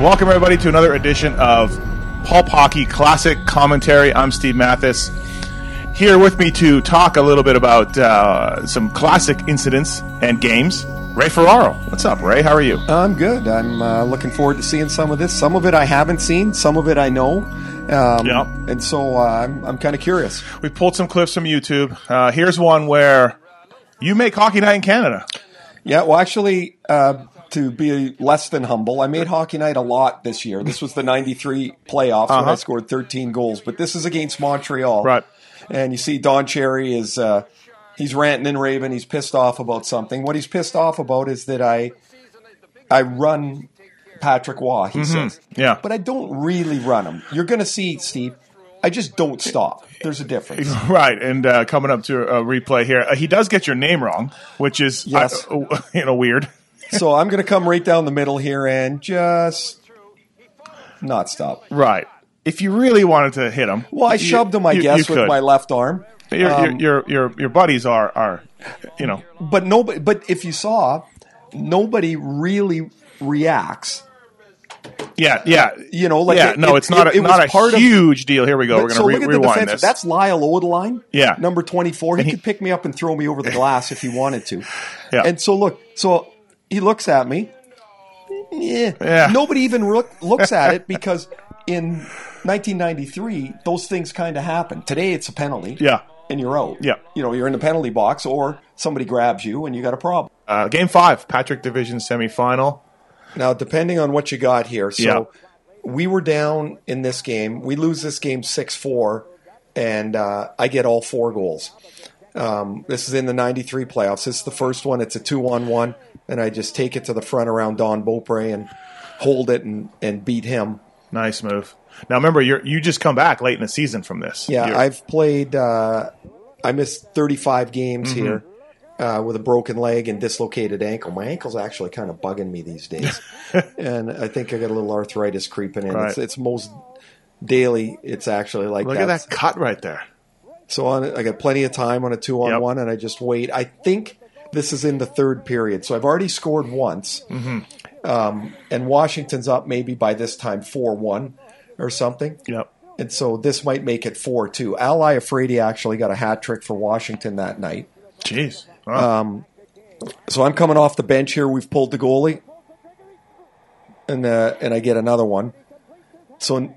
Welcome, everybody, to another edition of Pulp Hockey Classic Commentary. I'm Steve Matthes. Here with me to talk a little bit about uh, some classic incidents and games. Ray Ferraro. What's up, Ray? How are you? I'm good. I'm uh, looking forward to seeing some of this. Some of it I haven't seen, some of it I know. Um, Yep. And so uh, I'm, I'm kind of curious. We pulled some clips from YouTube. Uh, here's one where you make Hockey Night in Canada. Yeah, well, actually, uh, to be less than humble, I made Hockey Night a lot this year. This was the 93 playoffs when I Uh-huh. scored 13 goals, but this is against Montreal. Right. And you see Don Cherry is uh, he's ranting and raving. He's pissed off about something. What he's pissed off about is that I I run Patrick Roy, he says. Mm-hmm. Yeah. But I don't really run him. You're going to see, Steve, I just don't stop. There's a difference. Right, and uh, coming up to a replay here, uh, he does get your name wrong, which is Yes. uh, you know weird. So I'm going to come right down the middle here and just not stop. Right. If you really wanted to hit him, Well, I you- shoved him, I you- guess, you with my left arm. Your, Um, your, your your buddies are are you know But nobody. But if you saw, nobody really reacts. yeah yeah You know, like yeah it- no it's not it- a, it not a part of- huge deal. Here we go. We're gonna so re- look at the rewind defensive. this. That's Lyle Odelein. Yeah. number twenty-four. He, he- could pick me up and throw me over the glass if he wanted to. Yeah. And so look, so he looks at me. Yeah. Yeah. Nobody even look, looks at it because in 1993 those things kind of happen. Today it's a penalty. yeah. And you're out. Yeah. You know, you're in the penalty box, or somebody grabs you and you got a problem. Uh, game five, Patrick Division semifinal. Now, depending on what you got here, so Yeah. we were down in this game. We lose this game six four, and uh, I get all four goals. Um, this is in the '93 playoffs. This is the first one. It's a two on one, and I just take it to the front around Don Beaupre and hold it and, and beat him. Nice move. Now remember, you you just come back late in the season from this. Yeah, You're- I've played. Uh, I missed 35 games Mm-hmm. here uh, with a broken leg and dislocated ankle. My ankle's actually kind of bugging me these days, and I think I got a little arthritis creeping in. Right. It's, it's most daily. It's actually like look that. at that cut right there. So on, I got plenty of time on a two on Yep. one, and I just wait. I think this is in the third period, so I've already scored once, Mm-hmm. um, and Washington's up maybe by this time four one or something. Yep. And so this might make it 4 2. Al Iafrate actually got a hat trick for Washington that night. Jeez. Wow. So I'm coming off the bench here. We've pulled the goalie. And uh, and I get another one. So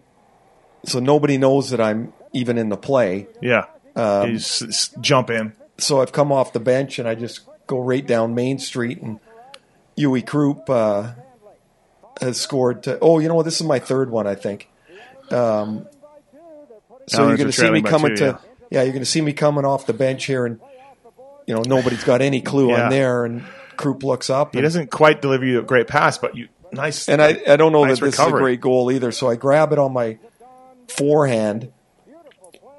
so nobody knows that I'm even in the play. yeah. Um, s- s- jump in. So I've come off the bench and I just go right down Main Street and Uwe Krupp uh, has scored. To, oh, you know what? This is my third one, I think. Um, so you're going to see me coming two, to yeah. you're going to see me coming off the bench here and you know nobody's got any clue Yeah. on there and Krupp looks up He and, doesn't quite deliver you a great pass, but you nice. and I, I don't know nice that this is a great goal either. So I grab it on my forehand.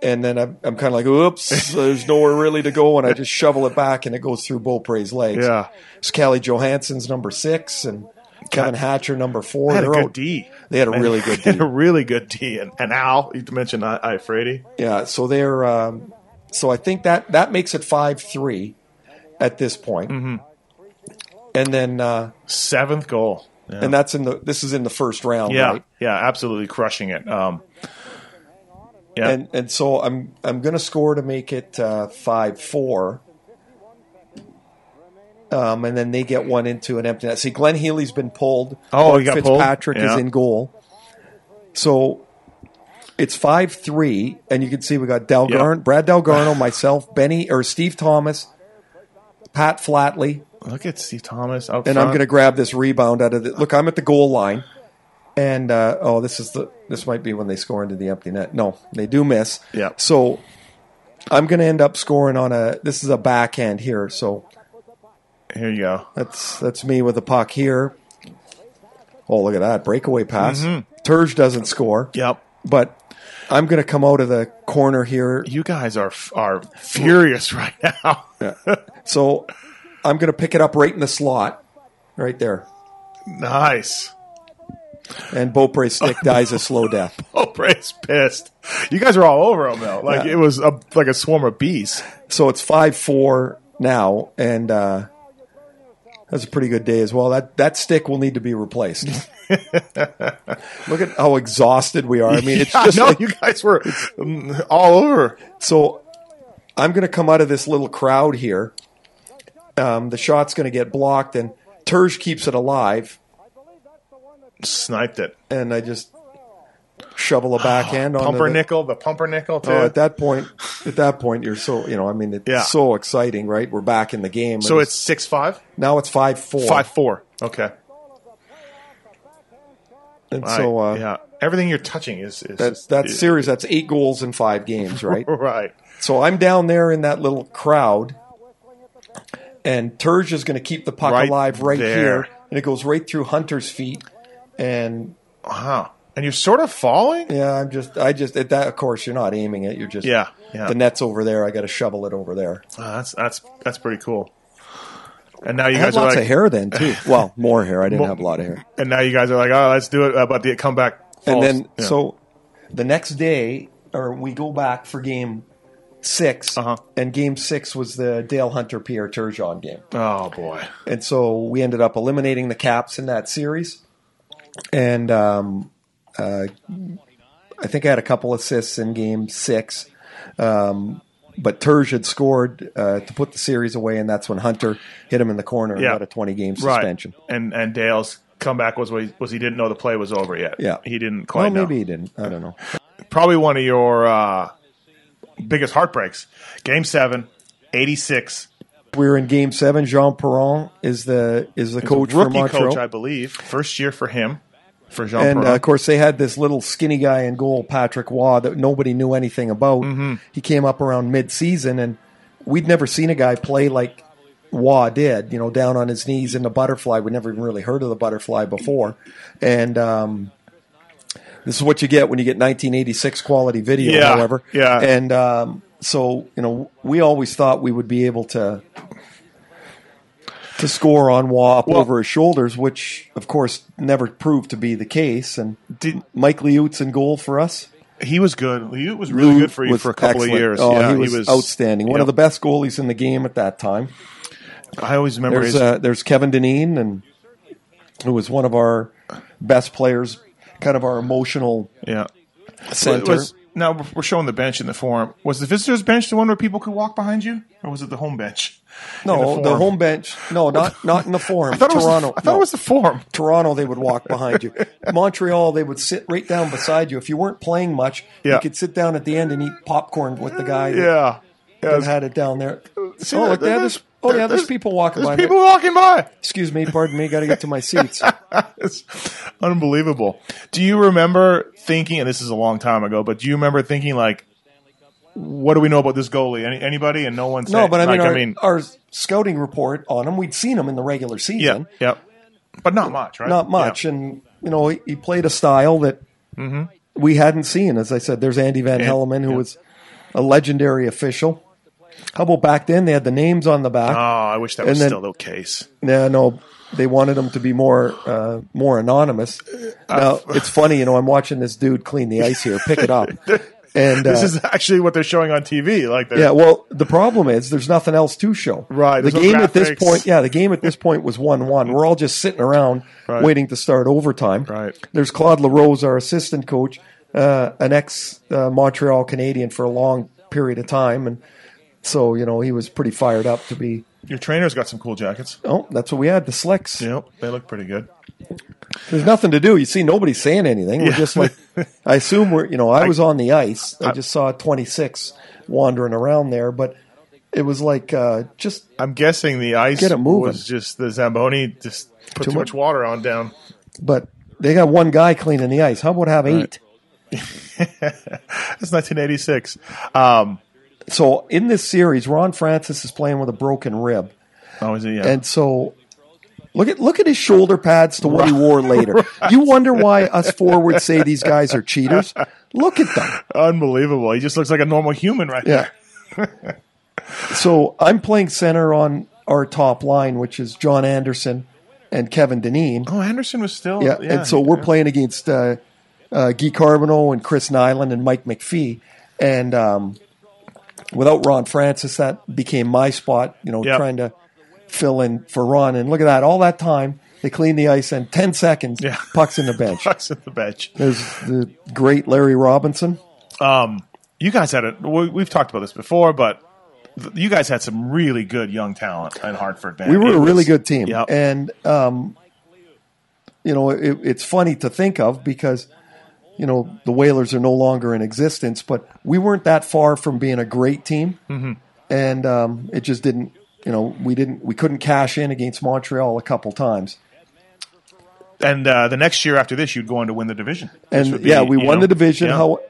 And then I'm, I'm kind of like, oops, there's nowhere really to go. And I just shovel it back and it goes through Beaupre's legs. Yeah. It's Calle Johansson's number six and Kevin Hatcher number four. They had a good D. They had a really good D. a really good D. And, and Al, you mentioned I, I Frady. Yeah, so they're um, so I think that that makes it five three at this point. Mm-hmm. And then uh, Seventh goal. Yeah. and that's in the this is in the first round, yeah, right? yeah, absolutely crushing it. Um, yeah, And and so I'm I'm going to score to make it uh, five four. Um, and then they get one into an empty net. See, Glenn Healy's been pulled. Oh, he got pulled? Fitzpatrick Yeah. is in goal. So it's five three, and you can see we got Dalgarno, Yeah. Brad Dalgarno, myself, Benny or Steve Thomas, Pat Flatley, look at Steve Thomas out and front. I'm going to grab this rebound out of the. Look, I'm at the goal line, and uh, oh, this is the. This might be when they score into the empty net. No, they do miss. Yeah. So I'm going to end up scoring on a. This is a backhand here, so Here you go. that's that's me with the puck here. Oh, look at that breakaway pass. Mm-hmm. Turge doesn't score, Yep. but I'm going to come out of the corner here. You guys are are furious right now. So I'm going to pick it up right in the slot, right there. nice. And Beaupre's stick dies a slow death. Bray's pissed. You guys are all over him though. Like Yeah. it was a, like a swarm of bees. So it's five four now, and uh, That's a pretty good day as well. That that stick will need to be replaced. Look at how exhausted we are. I mean, it's Yeah, just no, like, you guys were all over. so. I'm going to come out of this little crowd here. Um, the shot's going to get blocked, and Turge keeps it alive, Sniped it. and I just shovel a backhand on Pumpernickel, the pumpernickel too. Oh, at that point, at that point, you're so you know. I mean, it's Yeah. so exciting, right? We're back in the game. so And it's six five, now it's five four, five four. Okay. and so Right, uh, yeah, everything you're touching is, is that's that is- series. That's eight goals in five games, right? right. so I'm down there in that little crowd, and Turge is going to keep the puck Right alive right there. here, and it goes right through Hunter's feet, and Wow. And you're sort of falling. yeah, I'm just, I just at that. Of course, you're not aiming it. You're just Yeah, yeah. The net's over there. I got to shovel it over there. Oh, that's that's that's pretty cool. And now you I had guys are lots like, of hair then too. Well, more hair. I didn't have a lot of hair. and now you guys are like, oh, let's do it. Uh, but the comeback. and then Yeah. so the next day or we go back for game 6 Uh-huh. and game six was the dale hunter pierre turgeon game oh boy, and so we ended up eliminating the caps in that series and um, uh, i think i had a couple assists in game six um, but Turge had scored uh, to put the series away, and that's when Hunter hit him in the corner and Yeah. got a 20 game right. suspension. And and Dale's comeback was was he, was he didn't know the play was over yet. Yeah. he didn't quite. Well, know. maybe he didn't. I don't know. probably one of your uh, biggest heartbreaks. Game seven, 86. We're in Game Seven. Jean Perron is the is the coach for rookie Montreal, coach, I believe. First year for him, for Jean and uh, of course they had this little skinny guy in goal, Patrick Roy, that nobody knew anything about. Mm-hmm. He came up around mid-season, and we'd never seen a guy play like Roy did. You know, down on his knees in the butterfly. We'd never even really heard of the butterfly before, and. Um, this is what you get when you get 1986 quality video, Yeah, however. yeah. And um, so, you know, we always thought we would be able to to score on up Well- over his shoulders, which of course never proved to be the case. And Did, Mike Liut's in goal for us. he was good. He was really good for you for a couple excellent. of years. Oh, yeah, he, was outstanding. One of the best goalies in the game at that time. I always remember There's his. uh, there's Kevin Dineen, and who was one of our best players, kind of our emotional yeah. center. Was, now we're showing the bench in the forum. Was the visitors bench the one where people could walk behind you, or was it the home bench? no, the, forum? home bench. No, not not in the forum. I thought, it was, Toronto. I thought no. it was the forum. Toronto, they would walk behind you. Montreal, they would sit right down beside you. If you weren't playing much, Yeah. you could sit down at the end and eat popcorn with the guy that, Yeah. yeah that had it down there. See, oh, look, there, there's- there's, oh yeah, there's there's- people walking There's by. people walking by. Excuse me, pardon me. Got to get to my seats. it's unbelievable. Do you remember thinking, and this is a long time ago, but do you remember thinking like, what do we know about this goalie? Any, anybody? And no one said. no, but I mean, like, our, I mean, our scouting report on him, we'd seen him in the regular season. yeah, but not much, right? Not much, Yeah. and you know, he, he played a style that we hadn't seen. As I said, there's Andy Van Mm-hmm. Hellemond, who yeah. was a legendary official. How about back then? They had the names on the back. Oh, I wish that was And then- still the case. No, no, they wanted them to be more uh, more anonymous. Now it's funny, you know. I'm watching this dude clean the ice here. Pick it up, and This uh, is actually what they're showing on TV. Like, yeah. Well, the problem is there's nothing else to show. Right, The there's no game at this point, yeah, the game at this point was one one. We're all just sitting around Right. waiting to start overtime. Right. There's Claude LaRose, our assistant coach, uh, an ex uh, Montreal Canadian for a long period of time, and so you know he was pretty fired up to be. your trainer's got some cool jackets. Oh, that's what we had. The slicks. Yep, they look pretty good. There's nothing to do. You see, nobody's saying anything. We're Yeah. just like, I assume we're, you know, I was on the ice. I just saw 26 wandering around there, but it was like, uh, just, I'm guessing the ice Get it moving. was just the Zamboni just put Too too, much much- water on down. but they got one guy cleaning the ice. How about have eight? It's 1986. Um, So in this series, Ron Francis is playing with a broken rib. oh, is it? Yeah. And so look at, look at his shoulder pads to what he wore later. You wonder why us forwards say these guys are cheaters? Look at them. Unbelievable. He just looks like a normal human right Yeah. so I'm playing center on our top line, which is John Anderson and Kevin Dineen. Oh, Anderson was still. Yeah, Yeah. and so we're playing against uh, uh, Guy Carbonneau and Chris Nilan and Mike McPhee, and um, without Ron Francis, that became my spot. You know, Yep. trying to fill in for Ron. And look at that. All that time, they clean the ice and 10 seconds, Yeah. pucks in the bench. Pucks in the bench. There's the great Larry Robinson. Um, you guys had it. we- We've talked about this before, but you guys had some really good young talent in Hartford. Man. We were It a really was- good team. Yep. And, um, you know, it, it's funny to think of because, you know, the Whalers are no longer in existence, but we weren't that far from being a great team. Mm-hmm. And um, it just didn't, you know, we didn't, we couldn't cash in against Montreal a couple times. and uh, the next year after this, you'd go on to win the division. And be, yeah, we won know, the division. yeah. How?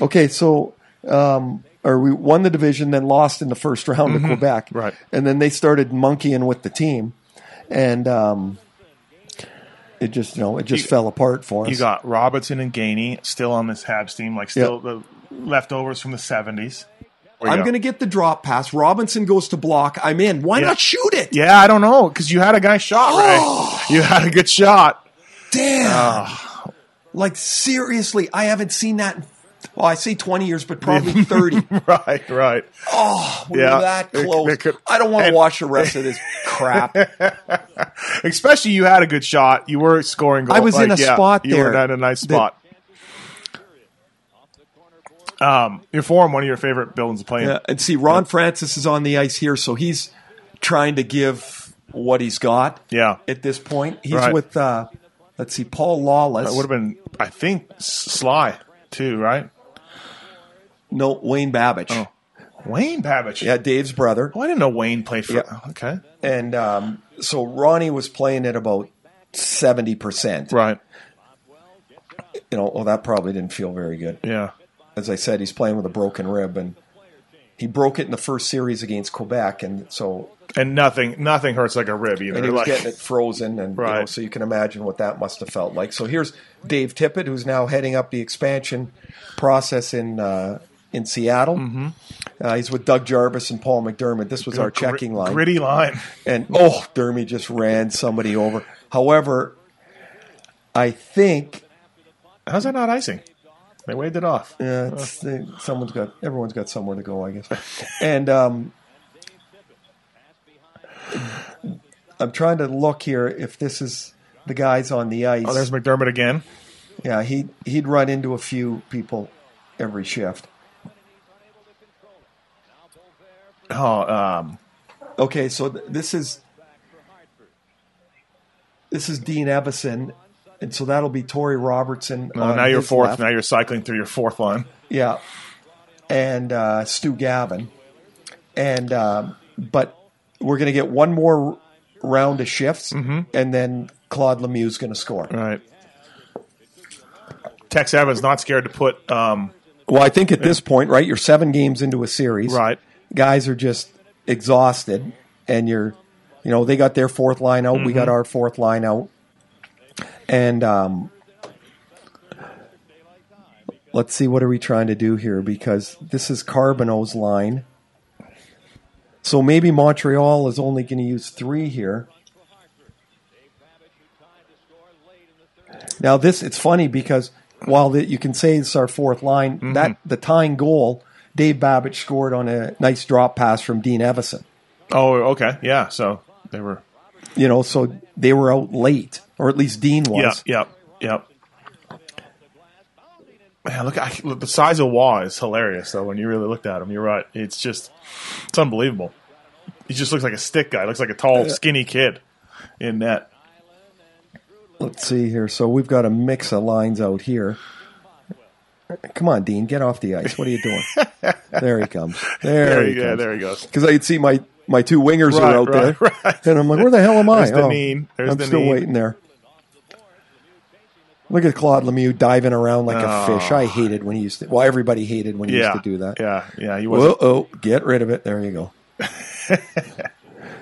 Okay, so um, or we won the division, then lost in the first round to Quebec, Mm-hmm. Right. And then they started monkeying with the team, and um, it just you know it just You- fell apart for us. You got Robertson and Gainey still on this Habs team, like still the leftovers from the seventies. I'm going to get the drop pass. Robinson goes to block. I'm in. Why Yeah. not shoot it? Yeah, I don't know because you had a guy shot. Oh! Ray. You had a good shot. Damn. Like seriously, I haven't seen that. In, well, I say 20 years, but probably 30. right, right. Oh, we Yeah. that close. it could- I don't want to watch the rest of this crap. Especially you had a good shot. You were scoring goals. I was in a spot You there were in a nice that- spot. Um, you're form one of your favorite buildings to play in. Yeah, and see, Ron Francis is on the ice here, so he's trying to give what he's got Yeah, at this point. He's Right. with, uh, let's see, Paul Lawless. it would have been. I think Sly too, right? no, Wayne Babych. Oh. Wayne Babych. Yeah, Dave's brother. Oh, I didn't know Wayne played for. Yeah. Okay, And um, so Ronnie was playing at about 70%. right. You know, well, that probably didn't feel very good. Yeah, As I said, he's playing with a broken rib, and he broke it in the first series against Quebec, and so and nothing, nothing hurts like a rib either. and he was Like- getting it frozen, and you know, so you can imagine what that must have felt like. So here's Dave Tippett, who's now heading up the expansion process in uh, in Seattle. Mm-hmm. Uh, he's with Doug Jarvis and Paul MacDermid. This was our Gr- checking line, gritty line. and oh, Dermy just ran somebody over. However, I think How's that not icing? They waved it off. Yeah, it's, they, someone's got everyone's got somewhere to go, I guess. And um, I'm trying to look here if this is the guys on the ice. Oh, there's MacDermid again. Yeah, he he'd run into a few people every shift. Oh, um, Okay, so th- this is this is Dean Evason, and so that'll be Torrie Robertson. on now you're fourth. left. Now you're cycling through your fourth line. Yeah, and uh, Stu Gavin, and um, but we're going to get one more round of shifts, Mm-hmm. and then Claude Lemieux is going to score. Right. Tex Evans not scared to put. Um, Well, I think at this point, right, you're seven games into a series. right. Guys are just exhausted, and you're, you know, they got their fourth line out. We Mm-hmm. got our fourth line out. And um, let's see, what are we trying to do here? Because this is Carbonneau's line. So maybe Montreal is only going to use three here. Now this it's funny because while the, you can say it's our fourth line, Mm-hmm. that the tying goal Dave Babych scored on a nice drop pass from Dean Evason. Oh, okay. Yeah. So they were. You know, so they were out late, or at least Dean was. Yep. Yep. Yep. Man, look, I, look, the size of Roy is hilarious. Though when you really looked at him, you're right. It's just, it's unbelievable. He just looks like a stick guy. Looks like a tall, skinny kid in net. Let's see here. So we've got a mix of lines out here. Come on, Dean, get off the ice. What are you doing? there he comes. There, There he he, yeah, there he goes. Because I could see my my two wingers Right, are out right, there, right. and I'm like, where the hell am I? There's Dineen. There's I'm still Dineen. waiting there. Look at Claude Lemieux diving around like a Oh. fish. I hated when he used to. Well, everybody hated when he Yeah. used to do that. Yeah. Yeah. He was. Oh, get rid of it. There you go.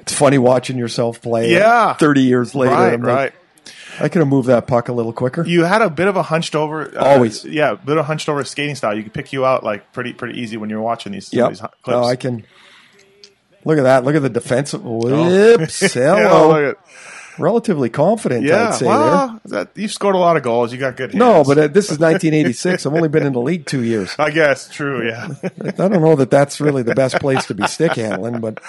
it's funny watching yourself play. Yeah. 30 years later. Right. Like, Right. I could have moved that puck a little quicker. You had a bit of a hunched over. Uh, Always. Yeah, a bit of a hunched over skating style. You could pick you out like pretty pretty easy when you're watching these, some of Yep. these hu- clips. Oh, I can. Look at that. Look at the defensive. Oh. Whoops. Yeah, Hello. look at- relatively confident. Yeah, I'd say well, that, you've scored a lot of goals. You got good. there. No, but uh, this is 1986. I've only been in the league two years. I guess true. Yeah, I don't know that that's really the best place to be stick handling, but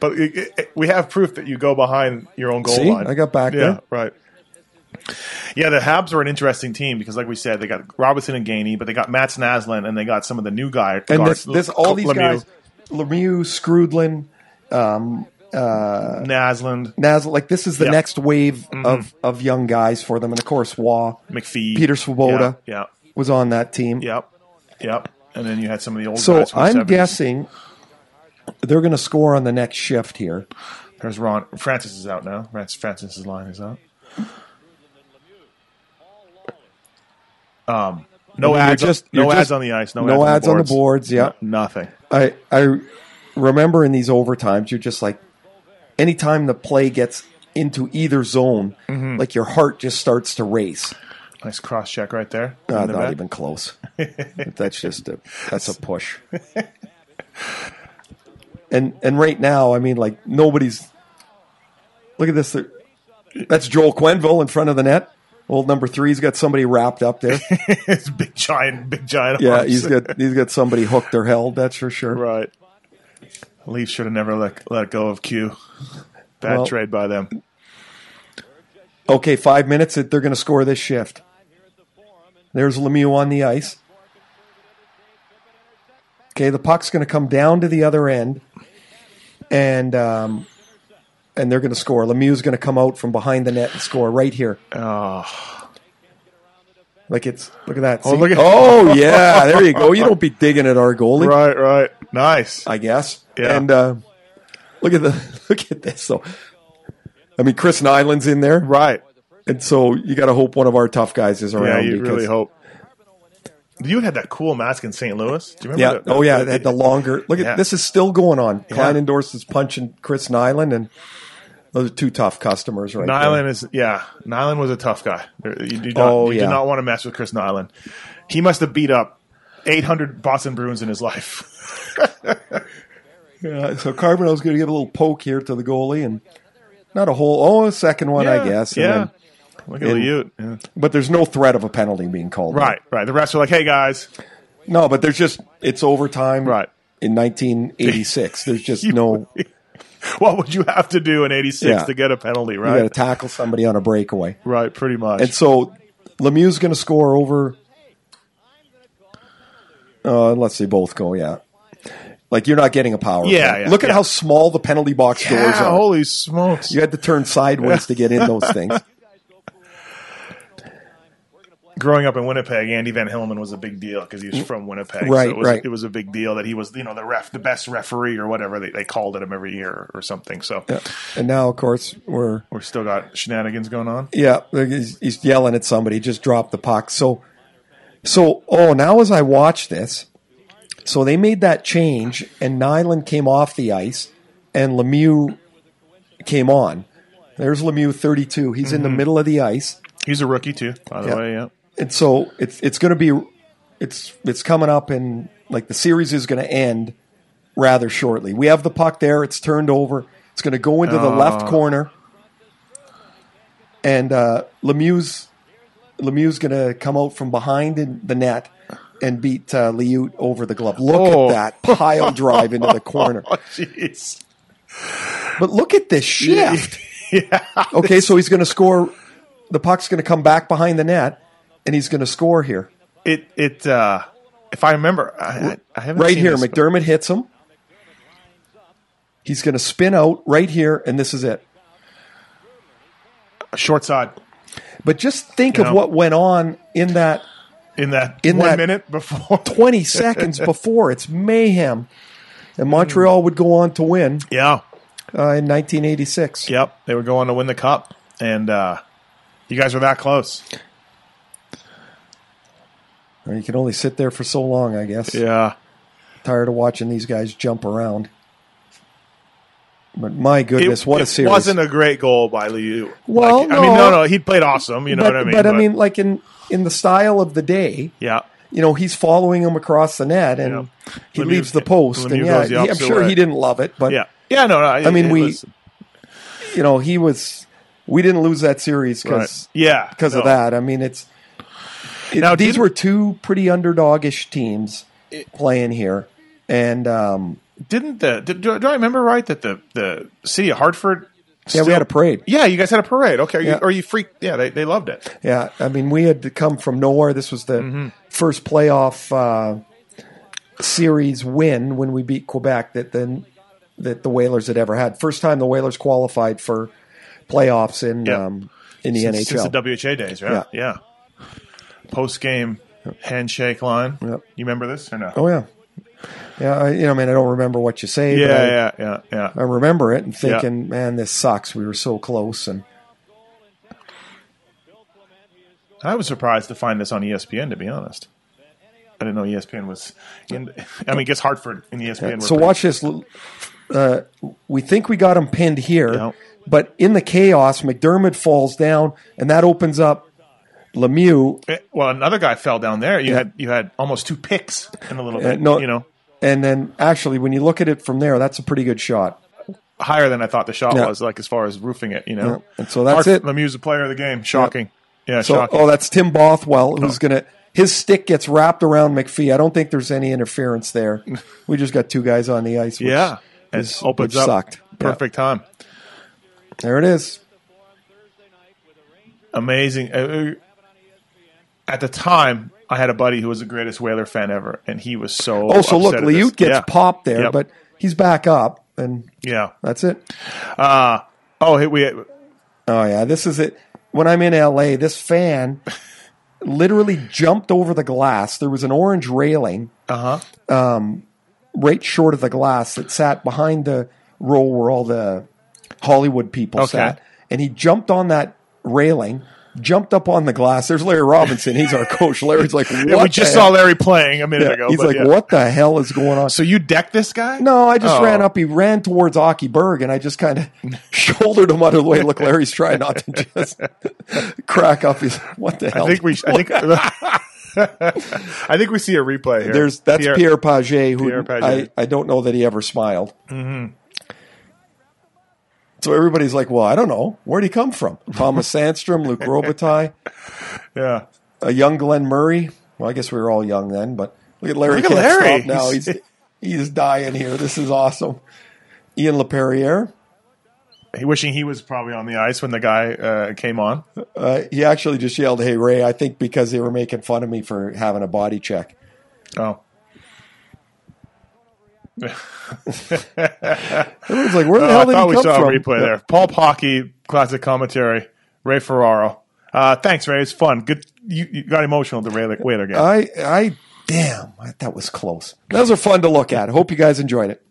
but it, it- we have proof that you go behind your own goal See? line. I got back yeah, there. right. Yeah, the Habs are an interesting team because, like we said, they got Robinson and Gainey, but they got Mats Naslund and they got some of the new guy. and guards, this, this all these Lemieux, guys, Lemieux, Skrudland, Um, uh, Naslund, Naz, like this is the Yeah. next wave mm-hmm. of of young guys for them, and of course, Roy McPhee, Petr Svoboda. Yeah, was on that team. yep, yep. And then you had some of the old So guys. I'm 70s. guessing they're going to score on the next shift here. There's Ron. Francis is out now. Francis, Francis's line is out. Um, no ads. just- no ads just- on the ice. No, no ads, ads on the boards, yeah. No- nothing. I I remember in these overtimes, you're just like, anytime the play gets into either zone, Mm-hmm. like your heart just starts to race. Nice cross check right there. Uh, the not even close. that's just a that's a push. and and right now, I mean, like nobody's. Look at this. That's Joel Quenneville in front of the net. Old number three's got somebody wrapped up there. it's big giant, big giant. Yeah, arms. he's got he's got somebody hooked or held. That's for sure. right. Leafs should have never let let go of Q. Bad Well- trade by them. Okay, five minutes. They're going to score this shift. There's Lemieux on the ice. Okay, the puck's going to come down to the other end, and um, and they're going to score. Lemieux's going to come out from behind the net and score right here. Oh, Like it's look at that. Oh, look at- oh yeah, there you go. You don't be digging at our goalie, right, right. Nice. I guess. Yeah. And uh, look at the look at this. So, I mean, Chris Nilan's in there, Right. and so you got to hope one of our tough guys is around. Yeah, you really hope. You had that cool mask in St. Louis. Do you Yeah. remember? that? oh, yeah. They had the longer. Look Yeah. at this is still going on. Yeah. Klein endorses is punching Chris Nilan, and those are two tough customers, right? Nilan is yeah. Nilan was a tough guy. There- You do not, Oh, you yeah. do not want to mess with Chris Nilan. He must have beat up 800 Boston Bruins in his life. Yeah, so Carbonneau's going to give a little poke here to the goalie, and not a whole. Oh, a second one, I guess. Yeah. Look at and- Liut. Yeah. but there's no threat of a penalty being called. Right, right. The refs are like, "Hey guys, No, but there's just it's overtime. Right. In 1986, there's just no. What would you have to do in '86 Yeah. to get a penalty?" Right? You got to tackle somebody on a breakaway, right. Pretty much. and so Lemieux's going to score over. Uh, unless they both go, yeah. Like you're not getting a power. Yeah, play. yeah, Look at yeah. how small the penalty box doors are. holy smokes! You had to turn sideways to get in those things. Growing up in Winnipeg, Andy Van Hellemond was a big deal because he was from Winnipeg. Right, so it was, right. It was a big deal that he was, you know, the ref, the best referee or whatever they, they called it him every year or something. So Yeah. And now, of course, we're we've still got shenanigans going on. Yeah, he's, he's yelling at somebody. Just drop the puck. So, so oh, now as I watch this, so they made that change, and Nilan came off the ice, and Lemieux came on. There's Lemieux, 32. He's in the middle of the ice, He's a rookie too, by the Yeah. way. Yeah. and so it's it's going to be it's it's coming up, and like the series is going to end rather shortly. We have the puck there. It's turned over. It's going to go into the left corner, and uh, Lemieux's Lemieux's going to come out from behind in the net and beat uh, Liut over the glove. Look Oh. at that pile drive into the corner. Oh, jeez. But look at this shift. yeah. Okay, so he's going to score. The puck's going to come back behind the net, and he's going to score here. It it uh if I remember, I, I- haven't Right here, MacDermid hits him. He's going to spin out right here, and this is it. A short side But just think Yeah. of what went on in that in that In one that- minute before. 20 seconds before. It's mayhem. And Montreal would go on to win yeah. uh, in 1986. Yep. They were going to win the cup, and uh you guys were that close. You can only sit there for so long, I guess. Yeah. Tired of watching these guys jump around. But my goodness, what a series! it series! wasn't a great goal by Liut. Well, Like, I mean, no. no, no, he played awesome. You know but, what I mean? But, I mean, like in in the style of the day, yeah, you know, he's following him across the net, and Yeah. he Lemieux- leaves the post. Lemieux and yeah, he- I'm sure way. he didn't love it, but yeah, yeah. No, no. I mean, it we- was- you know, he was we didn't lose that series because Right. Yeah, because of that. I mean, it's it- Now, these did- were two pretty underdogish teams playing here, and um, Didn't the did, do, I remember right that the the city of Hartford? yeah, we had a parade. Yeah, you guys had a parade. Okay, Yeah. you, or you freaked? Yeah, they, they loved it. Yeah, I mean, we had to come from nowhere. This was the Mm-hmm. first playoff uh, series win when we beat Quebec that then that the Whalers had ever had. First time the Whalers qualified for playoffs in Yeah. um, in the since, NHL. since the WHA days, right? Yeah. Post game handshake line. Yep. You remember this or no? oh yeah, yeah. I, you know, I mean, I don't remember what you say. but I, yeah, yeah, yeah, yeah. I remember it and thinking, man, this sucks. We were so close, and I was surprised to find this on ESPN. To be honest, I didn't know ESPN was. In, I mean, guess Hartford and E ESPN. were so watch this. Uh, we think we got him pinned here, Yeah. but in the chaos, MacDermid falls down, and that opens up Lemieux. Eh, Well, another guy fell down there. You had you had almost two picks in a little Uh, bit. no- you know, And then actually, when you look at it from there, that's a pretty good shot. higher than I thought the shot Yeah. was. Like as far as roofing it, you know. Yeah. And so that's it. Lemieux's the player of the game. Shocking. Yeah, So, shocking. oh, that's Tim Bothwell, who's going to. His stick gets wrapped around McPhee. I don't think there's any interference there. We just got two guys on the ice. Which, yeah, is- opens up. sucked. Yeah. Perfect time. There it is. amazing. At the time, I had a buddy who was the greatest Whaler fan ever, and he was so. Oh, so look. Liut gets Yeah. popped there, Yep. but he's back up, and Yeah. that's it. Uh, oh, we. Oh yeah, this is it. When I'm in LA, this fan literally jumped over the glass. There was an orange railing Uh huh. right short of the glass that sat behind the row where all the Hollywood people Okay. sat, and he jumped on that railing. Jumped up on the glass. There's Larry Robinson. He's our coach. Larry's like, what? Yeah, we just saw? Larry playing a minute Yeah, ago. He's like, yeah. what the hell is going on? So you decked this guy? No, I just Oh. ran up. He ran towards Aki Berg, and I just kind of shouldered him out of the way. Look, Larry's trying not to just crack up. He's what the hell? I think we. I think. I think we see a replay here. There's that's Pierre, Pagé, who Pierre Pagé. I, I don't know that he ever smiled. Mm-hmm. So everybody's like, well, I don't know. Where'd he come from? Thomas Sandstrom, Luc Robitaille, Yeah. a young Glenn Murray. Well, I guess we were all young then, but look at Larry. Look at Larry. now. He's he's dying here. This is awesome. Ian Laperriere. He wishing he was probably on the ice when the guy uh, came on. Uh, he actually just yelled, "Hey Ray!" I think because they were making fun of me for having a body check. Oh. Everyone's like, "Where the Oh, hell I did thought he we come saw from?" a replay there. Pulp Hockey, classic commentary. Ray Ferraro. Uh, thanks, Ray. It's fun. Good. You, you got emotional at the Whaler, Whaler game. I, I, damn, that was close. Those are fun to look at. Hope you guys enjoyed it.